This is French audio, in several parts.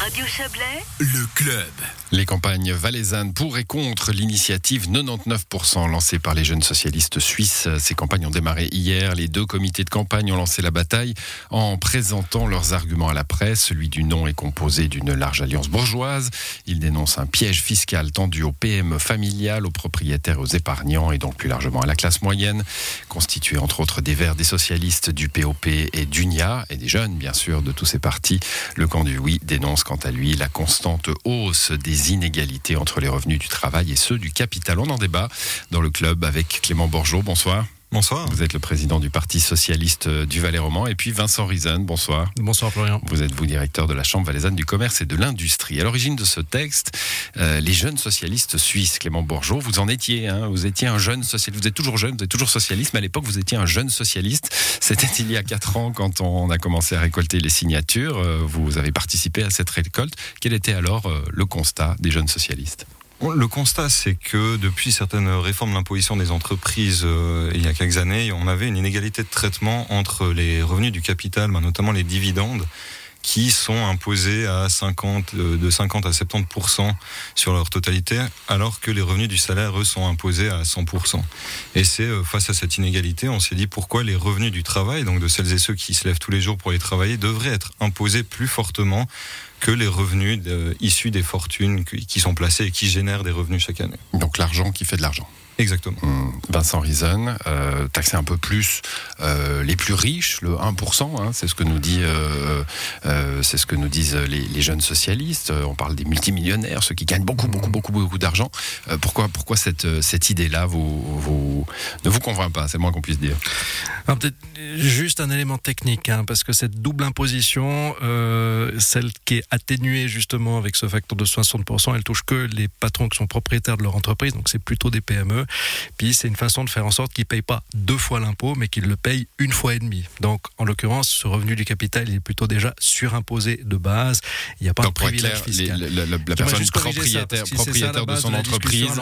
Radio Chablais, Le club. Les campagnes valaisannes pour et contre l'initiative 99% lancée par les jeunes socialistes suisses. Ces campagnes ont démarré hier. Les deux comités de campagne ont lancé la bataille en présentant leurs arguments à la presse. Celui du non est composé d'une large alliance bourgeoise. Il dénonce un piège fiscal tendu aux PME familiales, aux propriétaires, aux épargnants et donc plus largement à la classe moyenne, constituée entre autres des Verts, des socialistes, du POP et d'UNIA et des jeunes bien sûr de tous ces partis. Le camp du oui dénonce quant à lui la constante hausse des inégalités entre les revenus du travail et ceux du capital. On en débat dans le club avec Clément Borgeot. Bonsoir. Bonsoir. Vous êtes le président du Parti socialiste du Valais roman et puis Vincent Rizen. Bonsoir. Bonsoir Florian. Vous êtes vous directeur de la Chambre valaisanne du commerce et de l'industrie. À l'origine de ce texte, euh, les jeunes socialistes suisses, Clément Bourgeot, vous en étiez. Hein, vous étiez un jeune socialiste. Vous êtes toujours jeune, vous êtes toujours socialiste, mais à l'époque vous étiez un jeune socialiste. C'était il y a quatre ans quand on a commencé à récolter les signatures. Euh, vous avez participé à cette récolte. Quel était alors euh, le constat des jeunes socialistes? Le constat, c'est que depuis certaines réformes de l'imposition des entreprises euh, il y a quelques années, on avait une inégalité de traitement entre les revenus du capital, bah, notamment les dividendes, qui sont imposés à 50, euh, de 50 à 70% sur leur totalité, alors que les revenus du salaire, eux, sont imposés à 100%. Et c'est euh, face à cette inégalité, on s'est dit pourquoi les revenus du travail, donc de celles et ceux qui se lèvent tous les jours pour aller travailler, devraient être imposés plus fortement que les revenus issus des fortunes qui sont placées et qui génèrent des revenus chaque année. Donc l'argent qui fait de l'argent. Exactement. Hum, Vincent Risen, euh, taxer un peu plus euh, les plus riches, le 1%, hein, c'est ce que nous dit, euh, euh, c'est ce que nous disent les, les, jeunes socialistes. On parle des multimillionnaires, ceux qui gagnent beaucoup, beaucoup, beaucoup, beaucoup d'argent. Pourquoi, pourquoi cette, cette idée-là vous, vous, ne vous convainc pas C'est moins qu'on puisse dire. Peut-être juste un élément technique, hein, parce que cette double imposition, celle qui est atténuée justement avec ce facteur de 60%, elle touche que les patrons qui sont propriétaires de leur entreprise, donc c'est plutôt des PME. Puis c'est une façon de faire en sorte qu'ils ne payent pas deux fois l'impôt, mais qu'ils le payent une fois et demi. Donc en l'occurrence, ce revenu du capital il est plutôt déjà surimposé de base. Il n'y a pas Donc, de privilège fiscal. Les, la, la, la personne propriétaire, ça, propriétaire de son entreprise,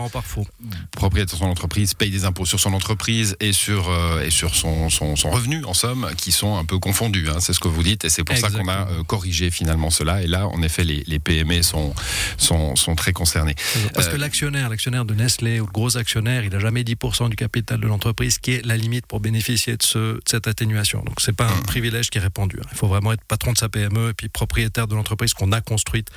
propriétaire de son entreprise paye des impôts sur son entreprise et sur euh, et sur son, son, son, revenu en somme, qui sont un peu confondus. Hein, c'est ce que vous dites, et c'est pour Exactement. ça qu'on a euh, corrigé finalement cela. Et là, en effet, les, les PME sont, sont sont très concernés. Parce euh, que l'actionnaire, l'actionnaire de Nestlé ou le gros actionnaire, il n'a jamais 10% du capital de l'entreprise, qui est la limite pour bénéficier de, ce, de cette atténuation. Donc c'est pas un privilège qui est répandu. Hein. Il faut vraiment être patron de sa PME et puis propriétaire de l'entreprise qu'on a construite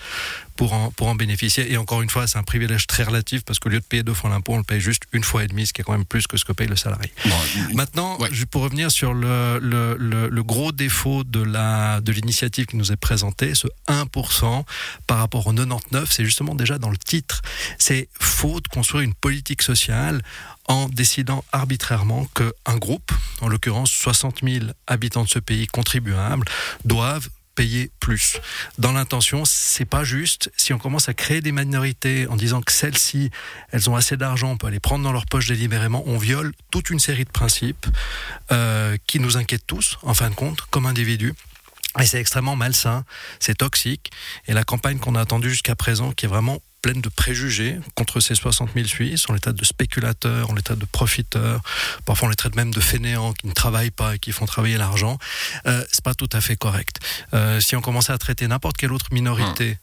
pour en, pour en bénéficier. Et encore une fois, c'est un privilège très relatif parce qu'au lieu de payer deux fois l'impôt, on le paye juste une fois et demie, ce qui est quand même plus que ce que paye le salarié. Bon, Maintenant, ouais. pour revenir sur le, le, le, le gros défaut de la de l'initiative qui nous est présentée, ce 1% par rapport au 99, c'est justement déjà dans le titre. C'est faux de construire une politique sociale en décidant arbitrairement qu'un groupe, en l'occurrence 60 000 habitants de ce pays contribuables, doivent payer plus. Dans l'intention, c'est pas juste. Si on commence à créer des minorités en disant que celles-ci, elles ont assez d'argent, on peut les prendre dans leur poche délibérément, on viole toute une série de principes euh, qui nous inquiètent tous, en fin de compte, comme individus. Et c'est extrêmement malsain, c'est toxique. Et la campagne qu'on a attendue jusqu'à présent, qui est vraiment pleine de préjugés contre ces 60 000 Suisses. On les traite de spéculateurs, on les traite de profiteurs. Parfois, on les traite même de fainéants qui ne travaillent pas et qui font travailler l'argent. Euh, c'est pas tout à fait correct. Euh, si on commençait à traiter n'importe quelle autre minorité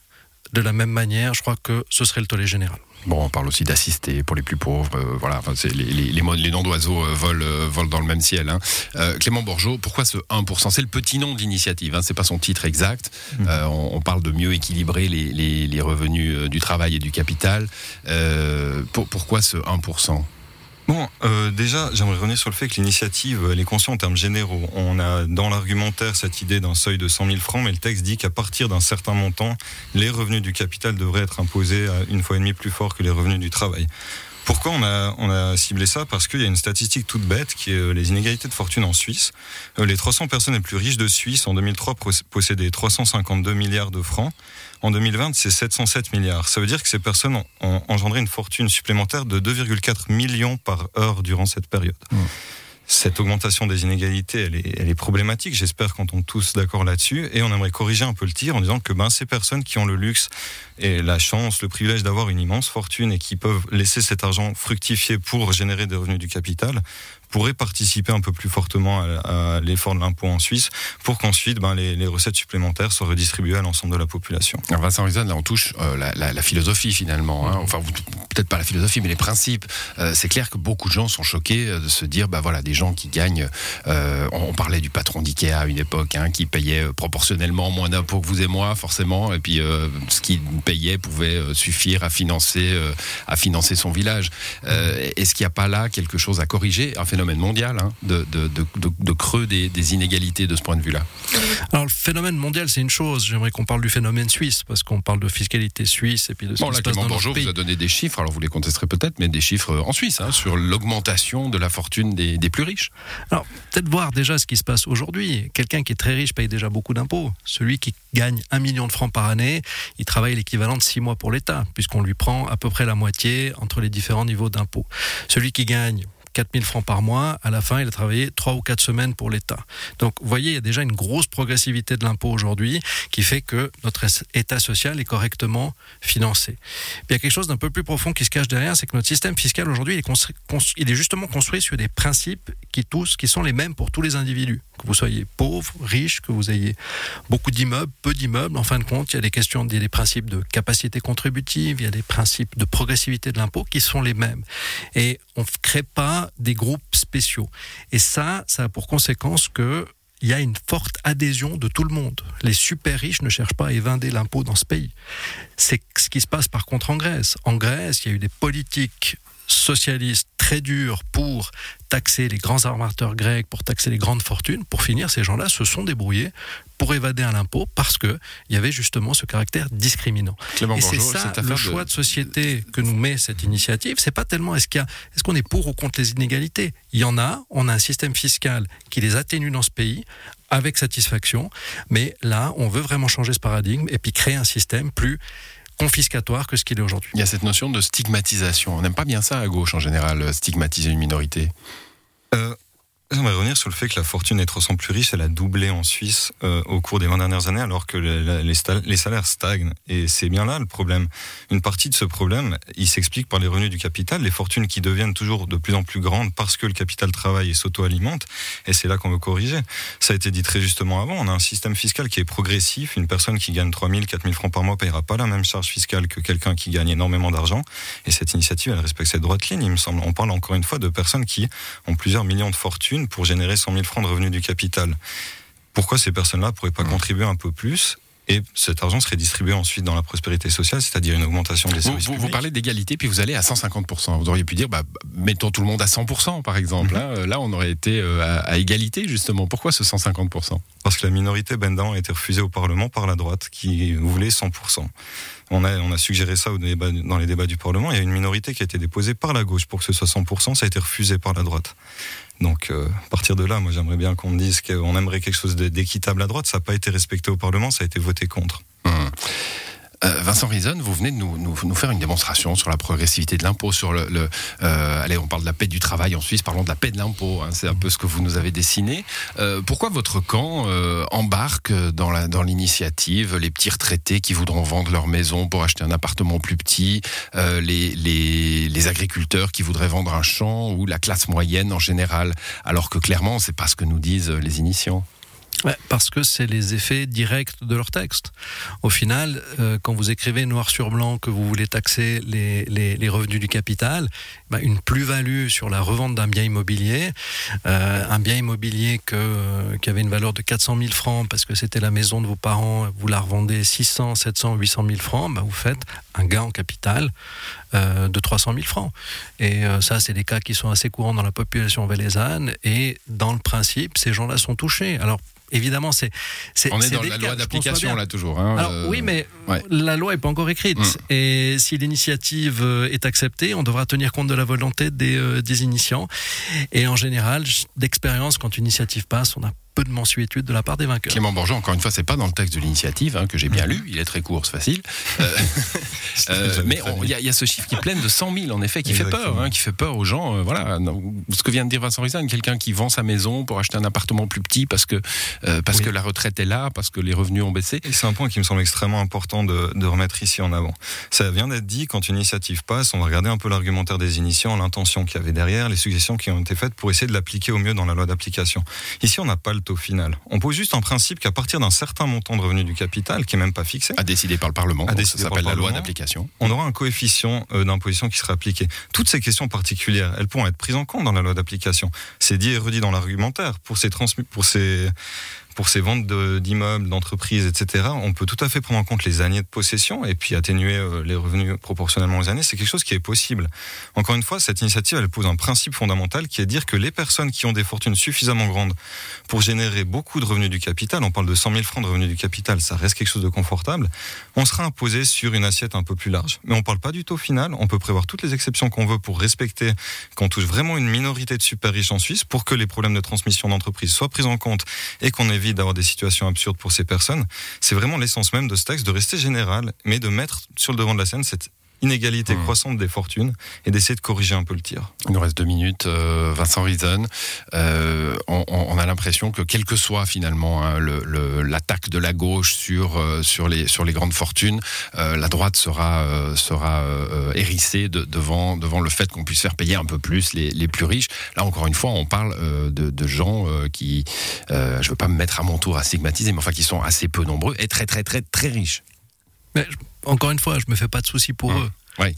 de la même manière, je crois que ce serait le tollé général. Bon, on parle aussi d'assister pour les plus pauvres. Euh, voilà, enfin, les, les, les, les noms d'oiseaux euh, volent, euh, volent dans le même ciel. Hein. Euh, Clément Borgeot, pourquoi ce 1% C'est le petit nom d'initiative, hein, c'est pas son titre exact. Mmh. On, on, parle de mieux équilibrer les, revenus du travail et du capital. Pour, pourquoi ce 1% Bon, euh, déjà, j'aimerais revenir sur le fait que l'initiative, elle est consciente en termes généraux. On a dans l'argumentaire cette idée d'un seuil de 100 000 francs, mais le texte dit qu'à partir d'un certain montant, les revenus du capital devraient être imposés à une fois et demie plus fort que les revenus du travail. Pourquoi on a, on a ciblé ça? Parce qu'il y a une statistique toute bête qui est les inégalités de fortune en Suisse. Les 300 personnes les plus riches de Suisse en 2003 possédaient 352 milliards de francs. En 2020, c'est 707 milliards. Ça veut dire que ces personnes ont, ont engendré une fortune supplémentaire de 2,4 millions par heure durant cette période. Mmh cette augmentation des inégalités, elle est, elle est problématique. J'espère qu'on tombe tous d'accord là-dessus. Et on aimerait corriger un peu le tir en disant que ben, ces personnes qui ont le luxe et la chance, le privilège d'avoir une immense fortune et qui peuvent laisser cet argent fructifier pour générer des revenus du capital pourraient participer un peu plus fortement à, l'effort de l'impôt en Suisse pour qu'ensuite ben, les, recettes supplémentaires soient redistribuées à l'ensemble de la population. Alors Vincent Rizan, là on touche euh, la, philosophie finalement, hein. enfin peut-être pas la philosophie mais les principes. Euh, c'est clair que beaucoup de gens sont choqués euh, de se dire, bah voilà, des gens qui gagnent, on, parlait du patron d'IKEA à une époque, hein, qui payait proportionnellement moins d'impôts que vous et moi forcément, et puis ce qu'il payait pouvait suffire à financer, à financer son village. Est-ce qu'il n'y a pas là quelque chose à corriger, un phénomène mondial hein, de, de, creux des, inégalités de ce point de vue-là Alors le phénomène mondial, c'est une chose. J'aimerais qu'on parle du phénomène suisse, parce qu'on parle de fiscalité suisse et puis de ce bon, qui se passe dans Bonjour vous a donné des chiffres, alors vous les contesterez peut-être, mais des chiffres en Suisse, hein, sur l'augmentation de la fortune des, des plus riches. Alors peut-être voir déjà ce qui se passe aujourd'hui. Quelqu'un qui est très riche paye déjà beaucoup d'impôts. Celui qui gagne un million de francs par année, il travaille l'équivalent de six mois pour l'État, puisqu'on lui prend à peu près la moitié entre les différents niveaux d'impôts. Celui qui gagne 4000 francs par mois, à la fin, il a travaillé 3 ou 4 semaines pour l'État. Donc, vous voyez, il y a déjà une grosse progressivité de l'impôt aujourd'hui qui fait que notre État social est correctement financé. il y a quelque chose d'un peu plus profond qui se cache derrière, c'est que notre système fiscal aujourd'hui, il, est justement construit sur des principes qui tous, qui sont les mêmes pour tous les individus. Que vous soyez pauvre, riche, que vous ayez beaucoup d'immeubles, peu d'immeubles, en fin de compte, il y a des questions, il y a des principes de capacité contributive, il y a des principes de progressivité de l'impôt qui sont les mêmes. Et on ne crée pas des groupes spéciaux. Et ça, ça a pour conséquence que il y a une forte adhésion de tout le monde. Les super riches ne cherchent pas à évinder l'impôt dans ce pays. C'est ce qui se passe par contre en Grèce. En Grèce, il y a eu des politiques socialistes très durs pour taxer les grands armateurs grecs, pour taxer les grandes fortunes. Pour finir, ces gens-là se sont débrouillés pour évader à l'impôt parce que il y avait justement ce caractère discriminant. et c'est ça le choix de... société que nous met cette initiative. C'est pas tellement est-ce qu'il est-ce qu'on est pour ou contre les inégalités. Il y en a. On a un système fiscal qui les atténue dans ce pays avec satisfaction. Mais là, on veut vraiment changer ce paradigme et puis créer un système plus confiscatoire que ce qu'il est aujourd'hui. Il y a cette notion de stigmatisation. On n'aime pas bien ça à gauche en général, stigmatiser une minorité. Euh, J'aimerais revenir sur le fait que la fortune des 300 plus riches, elle a doublé en Suisse euh, au cours des 20 dernières années, alors que les, les, salaires stagnent. Et c'est bien là le problème. Une partie de ce problème, il s'explique par les revenus du capital, les fortunes qui deviennent toujours de plus en plus grandes parce que le capital travaille et s'auto-alimente. Et c'est là qu'on veut corriger. Ça a été dit très justement avant. On a un système fiscal qui est progressif. Une personne qui gagne 3 000, 4 000 francs par mois payera pas la même charge fiscale que quelqu'un qui gagne énormément d'argent. Et cette initiative, elle respecte cette droite ligne, il me semble. On parle encore une fois de personnes qui ont plusieurs millions de fortunes pour générer 100 000 francs de revenus du capital. Pourquoi ces personnes-là ne pourraient pas mmh. contribuer un peu plus et cet argent serait distribué ensuite dans la prospérité sociale, c'est-à-dire une augmentation des services vous, Vous parlez d'égalité, puis vous allez à 150%. Vous auriez pu dire, bah, mettons tout le monde à 100%, par exemple. Mmh. Hein. Là, on aurait été euh, à, égalité, justement. Pourquoi ce 150% Parce que la minorité Bendan a été refusée au Parlement par la droite, qui voulait 100%. On a, suggéré ça dans les débats du Parlement. Il y a une minorité qui a été déposée par la gauche pour que ce soit 100%. Ça a été refusé par la droite. Donc, euh, à partir de là, moi, j'aimerais bien qu'on me dise qu'on aimerait quelque chose d'équitable à droite. Ça n'a pas été respecté au Parlement, ça a été voté contre. Hum. Euh, Vincent Rison, vous venez de nous, faire une démonstration sur la progressivité de l'impôt, sur le, euh, allez, on parle de la paix du travail en Suisse, parlons de la paix de l'impôt. Hein, c'est un peu ce que vous nous avez dessiné. Euh, pourquoi votre camp embarque dans l'initiative les petits retraités qui voudront vendre leur maison pour acheter un appartement plus petit, les, les, les agriculteurs qui voudraient vendre un champ ou la classe moyenne en général, alors que clairement c'est pas ce que nous disent les initiants? Parce que c'est les effets directs de leur texte. Au final, euh, quand vous écrivez noir sur blanc que vous voulez taxer les, les, revenus du capital, bah, une plus-value sur la revente d'un bien immobilier, euh, un bien immobilier que, euh, qui avait une valeur de 400 000 francs parce que c'était la maison de vos parents, vous la revendez 600, 700, 800 000 francs, bah, vous faites un gain en capital de 300 000 francs. Et ça, c'est des cas qui sont assez courants dans la population valaisanne. Et dans le principe, ces gens-là sont touchés. Alors, évidemment, c'est. On est dans la loi d'application là toujours. Hein, Alors euh, oui, mais la loi n'est pas encore écrite. Mm. Et si l'initiative euh, est acceptée, on devra tenir compte de la volonté des, euh, des initiants. Et en général, d'expérience, quand une initiative passe, on a peu de mensuétude de la part des vainqueurs. Clément Bourgeot, encore une fois, c'est pas dans le texte de l'initiative hein, que j'ai bien lu. Il est très court, c'est facile. Euh, euh, mais il y, a ce chiffre qui plaît de 100 000, en effet, qui fait peur, hein, qui fait peur aux gens. Euh, voilà, ce que vient de dire Vincent Rizan, quelqu'un qui vend sa maison pour acheter un appartement plus petit parce que parce que la retraite est là, parce que les revenus ont baissé. Et c'est un point qui me semble extrêmement important de, de remettre ici en avant. Ça vient d'être dit quand une initiative passe, on va regarder un peu l'argumentaire des initiants, l'intention qu'il y avait derrière, les suggestions qui ont été faites pour essayer de l'appliquer au mieux dans la loi d'application. Ici, on n'a pas le taux final. On pose juste un principe qu'à partir d'un certain montant de revenus du capital, qui est même pas fixé, à décider par le Parlement, à ça s'appelle la loi d'application, on aura un coefficient euh, d'imposition qui sera appliqué. Toutes ces questions particulières, elles pourront être prises en compte dans la loi d'application. C'est dit et redit dans l'argumentaire pour ces, pour ces pour ces ventes d'immeubles, d'entreprises, etc., on peut tout à fait prendre en compte les années de possession et puis atténuer euh, les revenus proportionnellement aux années. C'est quelque chose qui est possible. Encore une fois, cette initiative, elle pose un principe fondamental qui est de dire que les personnes qui ont des fortunes suffisamment grandes pour générer beaucoup de revenus du capital, on parle de 100 000 francs de revenus du capital, ça reste quelque chose de confortable, on sera imposé sur une assiette un peu plus large. Mais on ne parle pas du taux final, on peut prévoir toutes les exceptions qu'on veut pour respecter qu'on touche vraiment une minorité de super riches en Suisse pour que les problèmes de transmission d'entreprise soient pris en compte et qu'on évite d'avoir des situations absurdes pour ces personnes. C'est vraiment l'essence même de ce texte, de rester général, mais de mettre sur le devant de la scène cette inégalité mmh. croissante des fortunes et d'essayer de corriger un peu le tir. Il nous reste deux minutes. Euh, Vincent Reason, euh, on, a l'impression que quel que soit finalement hein, l'attaque de la gauche sur, euh, sur, les, sur les grandes fortunes, la droite sera, sera hérissée devant, devant le fait qu'on puisse faire payer un peu plus les, les, plus riches. Là, encore une fois, on parle de, de, gens qui, je ne veux pas me mettre à mon tour à stigmatiser, mais enfin qui sont assez peu nombreux et très très très très riches. Mais encore une fois, je me fais pas de soucis pour mmh. eux.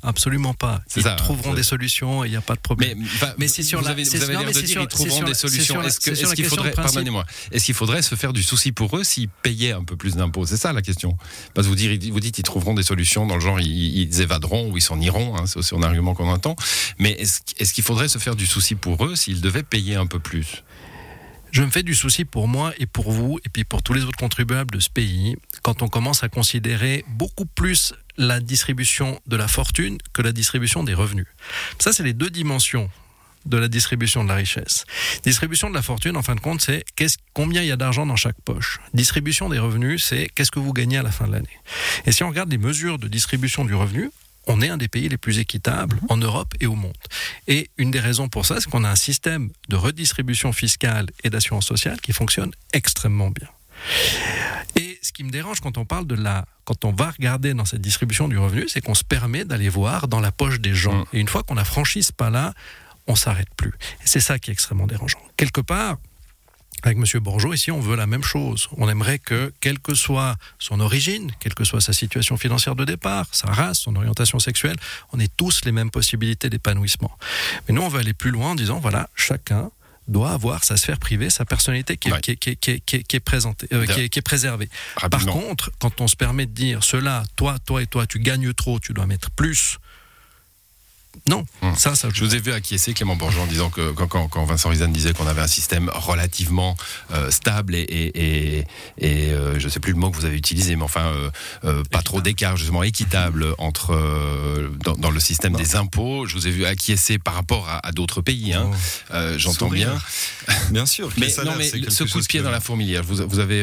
Absolument pas. Ils trouveront des solutions et il n'y a pas de problème. Mais, c'est sur vous la. Avez, vous avez l'air de dire ils trouveront des solutions. Est-ce qu'il faudrait, pardonnez-moi, est-ce qu'il faudrait se faire du souci pour eux s'ils payaient un peu plus d'impôts? C'est ça la question. Parce que vous dites, vous dites ils trouveront des solutions dans le genre ils, évaderont ou ils s'en iront. Hein, c'est aussi un argument qu'on entend. Mais est-ce qu'il faudrait se faire du souci pour eux s'ils devaient payer un peu plus? Je me fais du souci pour moi et pour vous, et puis pour tous les autres contribuables de ce pays, quand on commence à considérer beaucoup plus la distribution de la fortune que la distribution des revenus. Ça, c'est les deux dimensions de la distribution de la richesse. Distribution de la fortune, en fin de compte, c'est combien il y a d'argent dans chaque poche. Distribution des revenus, c'est qu'est-ce que vous gagnez à la fin de l'année. Et si on regarde les mesures de distribution du revenu, on est un des pays les plus équitables mhm. en Europe et au monde. Et une des raisons pour ça, c'est qu'on a un système de redistribution fiscale et d'assurance sociale qui fonctionne extrêmement bien. Et ce qui me dérange quand on parle de la, quand on va regarder dans cette distribution du revenu, c'est qu'on se permet d'aller voir dans la poche des gens. Mm. Et une fois qu'on a franchi ce pas-là, on s'arrête plus. Et c'est ça qui est extrêmement dérangeant. Quelque part, avec M. Bourgeot, ici, on veut la même chose. On aimerait que, quelle que soit son origine, quelle que soit sa situation financière de départ, sa race, son orientation sexuelle, on ait tous les mêmes possibilités d'épanouissement. Mais nous, on veut aller plus loin en disant, voilà, chacun doit avoir sa sphère privée, sa personnalité qui est, qui, est présentée, qui, est, préservée. Par contre, quand on se permet de dire cela, toi, toi et toi, tu gagnes trop, tu dois mettre plus non, hum. ça, ça. Je vous ai vu acquiescer Clément Bourgeois en disant que quand, Vincent Rizan disait qu'on avait un système relativement euh, stable et, et, et, euh, je ne sais plus le mot que vous avez utilisé, mais enfin euh, pas trop d'écart, justement équitable entre dans, le système des impôts. Je vous ai vu acquiescer par rapport à, d'autres pays. Hein. Oh. J'entends bien. Bien sûr. mais, non, mais ce coup de pied dans la fourmilière, vous, vous avez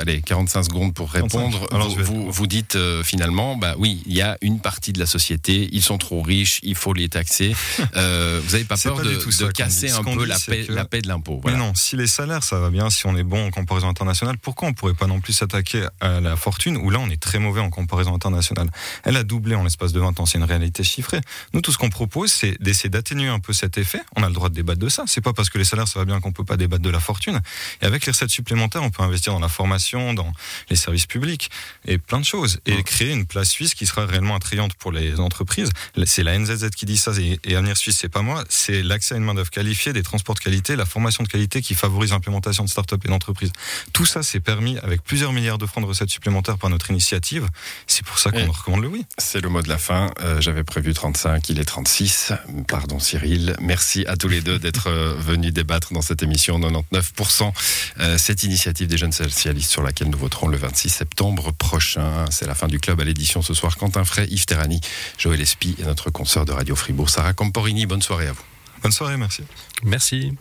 allez 45 secondes pour répondre. Alors, vous, vous, dites finalement, bah oui, il y a une partie de la société, ils sont trop riches, il faut les taxer. Euh, vous n'avez pas peur de, casser un peu la paix, la paix, de l'impôt Mais non, si les salaires, ça va bien, si on est bon en comparaison internationale, pourquoi on ne pourrait pas non plus s'attaquer à la fortune, où là, on est très mauvais en comparaison internationale? Elle a doublé en l'espace de 20 ans, c'est une réalité chiffrée. Nous, tout ce qu'on propose, c'est d'essayer d'atténuer un peu cet effet. On a le droit de débattre de ça. C'est pas parce que les salaires, ça va bien qu'on peut pas débattre de la fortune. Et avec les recettes supplémentaires, on peut investir dans la formation, dans les services publics et plein de choses. Et créer une place suisse qui sera réellement attrayante pour les entreprises. C'est la NZZ qui dit ça, et, Avenir Suisse, c'est pas moi, c'est l'accès à une main-d'œuvre qualifiée, des transports de qualité, la formation de qualité qui favorise l'implémentation de start-up et d'entreprises. Tout ça, c'est permis avec plusieurs milliards de francs de recettes supplémentaires par notre initiative. C'est pour ça qu'on recommande le oui. C'est le mot de la fin. Euh, j'avais prévu 35, il est 36. Pardon Cyril. Merci à tous les deux d'être euh, venus débattre dans cette émission 99%. Euh, cette initiative des jeunes socialistes sur laquelle nous voterons le 26 septembre prochain. C'est la fin du club à l'édition ce soir. Quentin Fray, Yves Terrani, Joël Espy et notre consoeur de Radio Fribourg, Sarah Camporini. Bonne soirée à vous. Bonne soirée, merci. Merci.